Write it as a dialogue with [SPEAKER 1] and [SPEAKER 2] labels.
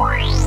[SPEAKER 1] Why?